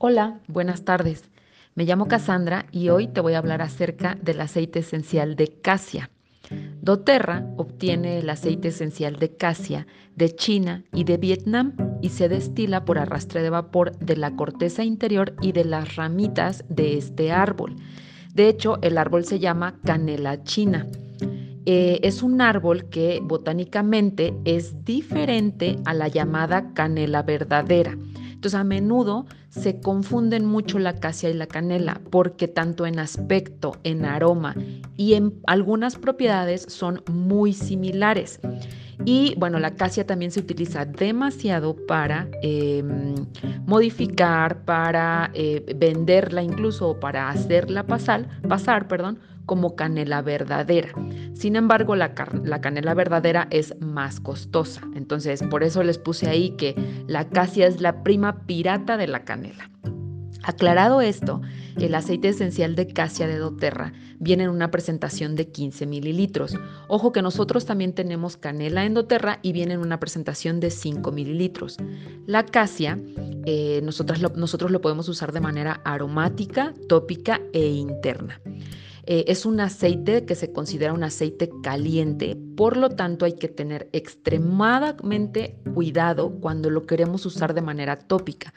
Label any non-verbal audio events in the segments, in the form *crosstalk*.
Hola, buenas tardes. Me llamo Cassandra y hoy te voy a hablar acerca del aceite esencial de casia. doTERRA obtiene el aceite esencial de casia de China y de Vietnam y se destila por arrastre de vapor de la corteza interior y de las ramitas de este árbol. De hecho, el árbol se llama canela china. Eh, es un árbol que botánicamente es diferente a la llamada canela verdadera. Entonces a menudo se confunden mucho la acacia y la canela porque tanto en aspecto, en aroma y en algunas propiedades son muy similares. Y bueno, la acacia también se utiliza demasiado para em, modificar, para eh, venderla incluso, para hacerla pasar, pasar perdón, como canela verdadera. Sin embargo, la, canela verdadera es más costosa. Entonces, por eso les puse ahí que la acacia es la prima pirata de la canela. Aclarado esto, el aceite esencial de casia de doTERRA viene en una presentación de 15 mililitros. Ojo que nosotros también tenemos canela en doTERRA y viene en una presentación de 5 mililitros. La casia, eh, nosotros lo podemos usar de manera aromática, tópica e interna. Eh, es un aceite que se considera un aceite caliente, por lo tanto hay que tener extremadamente cuidado cuando lo queremos usar de manera tópica.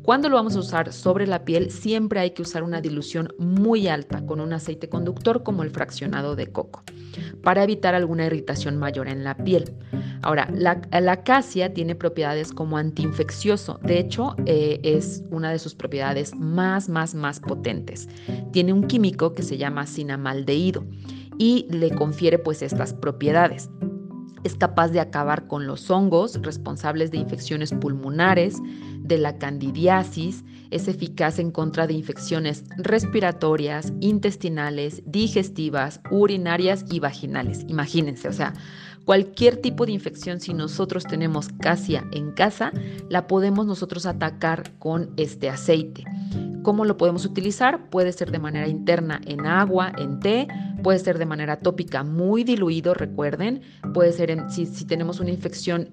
Cuando lo vamos a usar sobre la piel, siempre hay que usar una dilución muy alta con un aceite conductor como el fraccionado de coco, para evitar alguna irritación mayor en la piel. Ahora, la, acacia tiene propiedades como antiinfeccioso. De hecho, eh, es una de sus propiedades más, más, más potentes. Tiene un químico que se llama cinamaldehído y le confiere pues estas propiedades. Es capaz de acabar con los hongos responsables de infecciones pulmonares, de la candidiasis, es eficaz en contra de infecciones respiratorias, intestinales, digestivas, urinarias y vaginales. Imagínense, o sea, Cualquier tipo de infección, si nosotros tenemos casia en casa, la podemos nosotros atacar con este aceite. ¿Cómo lo podemos utilizar? Puede ser de manera interna en agua, en té, puede ser de manera tópica muy diluido, recuerden, puede ser si, tenemos una infección,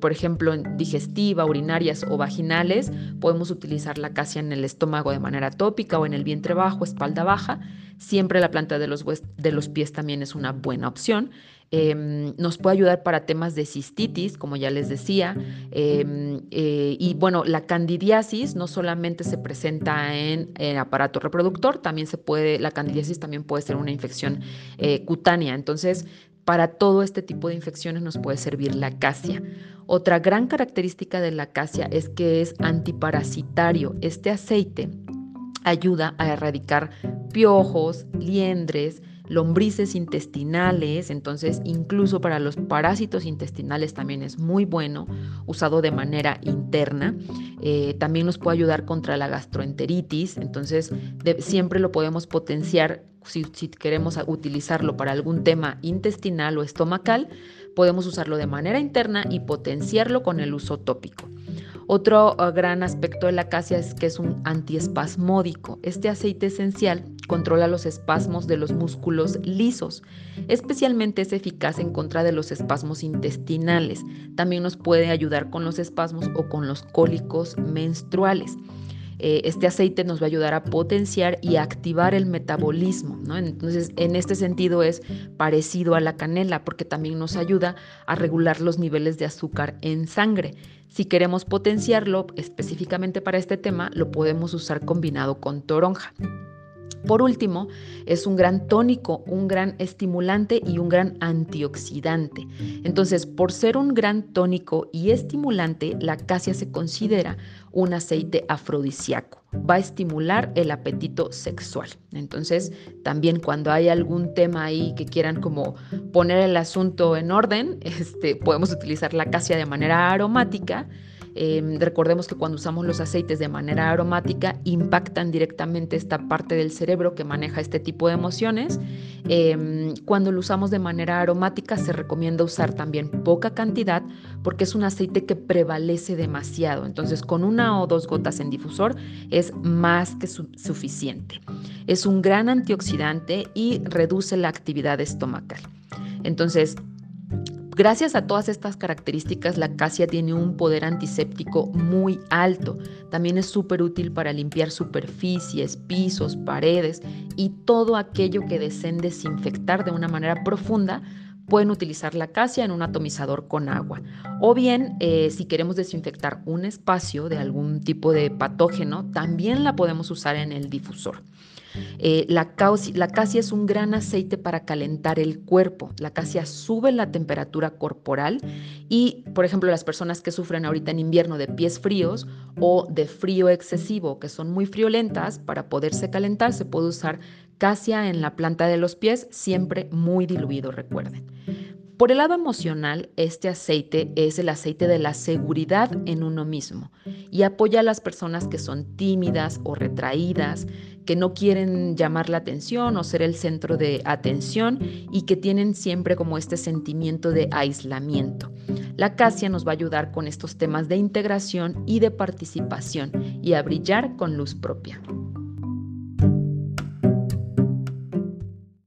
por ejemplo, digestiva, urinarias o vaginales, podemos utilizar la casia en el estómago de manera tópica o en el vientre bajo, espalda baja. Siempre la planta de los, de los pies también es una buena opción. Em, nos puede ayudar para temas de cistitis, como ya les decía. Em, eh, y bueno, la candidiasis no solamente se presenta en el aparato reproductor, también se puede, la candidiasis también puede ser una infección eh, cutánea. Entonces, para todo este tipo de infecciones nos puede servir la acacia. Otra gran característica de la acacia es que es antiparasitario. Este aceite ayuda a erradicar piojos, liendres, lombrices intestinales, entonces incluso para los parásitos intestinales también es muy bueno, usado de manera interna. Eh, también nos puede ayudar contra la gastroenteritis, entonces siempre lo podemos potenciar si, si queremos utilizarlo para algún tema intestinal o estomacal, podemos usarlo de manera interna y potenciarlo con el uso tópico. Otro uh, gran aspecto de la acacia es que es un antiespasmódico. Este aceite esencial controla los espasmos de los músculos lisos. Especialmente es eficaz en contra de los espasmos intestinales. También nos puede ayudar con los espasmos o con los cólicos menstruales. Eh, este aceite nos va a ayudar a potenciar y activar el metabolismo. Entonces, en este sentido es parecido a la canela porque también nos ayuda a regular los niveles de azúcar en sangre. Si queremos potenciarlo específicamente para este tema, lo podemos usar combinado con toronja. Por último, es un gran tónico, un gran estimulante y un gran antioxidante. Entonces, por ser un gran tónico y estimulante, la acacia se considera un aceite afrodisíaco. Va a estimular el apetito sexual. Entonces, también cuando hay algún tema ahí que quieran como poner el asunto en orden, *laughs* este, podemos utilizar la acacia de manera aromática Em, recordemos que cuando usamos los aceites de manera aromática impactan directamente esta parte del cerebro que maneja este tipo de emociones. Em, cuando lo usamos de manera aromática se recomienda usar también poca cantidad porque es un aceite que prevalece demasiado. Entonces con una o dos gotas en difusor es más que suficiente. Es un gran antioxidante y reduce la actividad estomacal. Entonces, Gracias a todas estas características, la acacia tiene un poder antiséptico muy alto. También es súper útil para limpiar superficies, pisos, paredes y todo aquello que deseen desinfectar de una manera profunda pueden utilizar la acacia en un atomizador con agua. O bien, eh, si queremos desinfectar un espacio de algún tipo de patógeno, también la podemos usar en el difusor. Eh, la, acacia es un gran aceite para calentar el cuerpo. La acacia sube la temperatura corporal y, por ejemplo, las personas que sufren ahorita en invierno de pies fríos o de frío excesivo, que son muy friolentas, para poderse calentar se puede usar acacia en la planta de los pies, siempre muy diluido, recuerden. Por el lado emocional, este aceite es el aceite de la seguridad en uno mismo y apoya a las personas que son tímidas o retraídas, que no quieren llamar la atención o ser el centro de atención y que tienen siempre como este sentimiento de aislamiento. La acacia nos va a ayudar con estos temas de integración y de participación y a brillar con luz propia.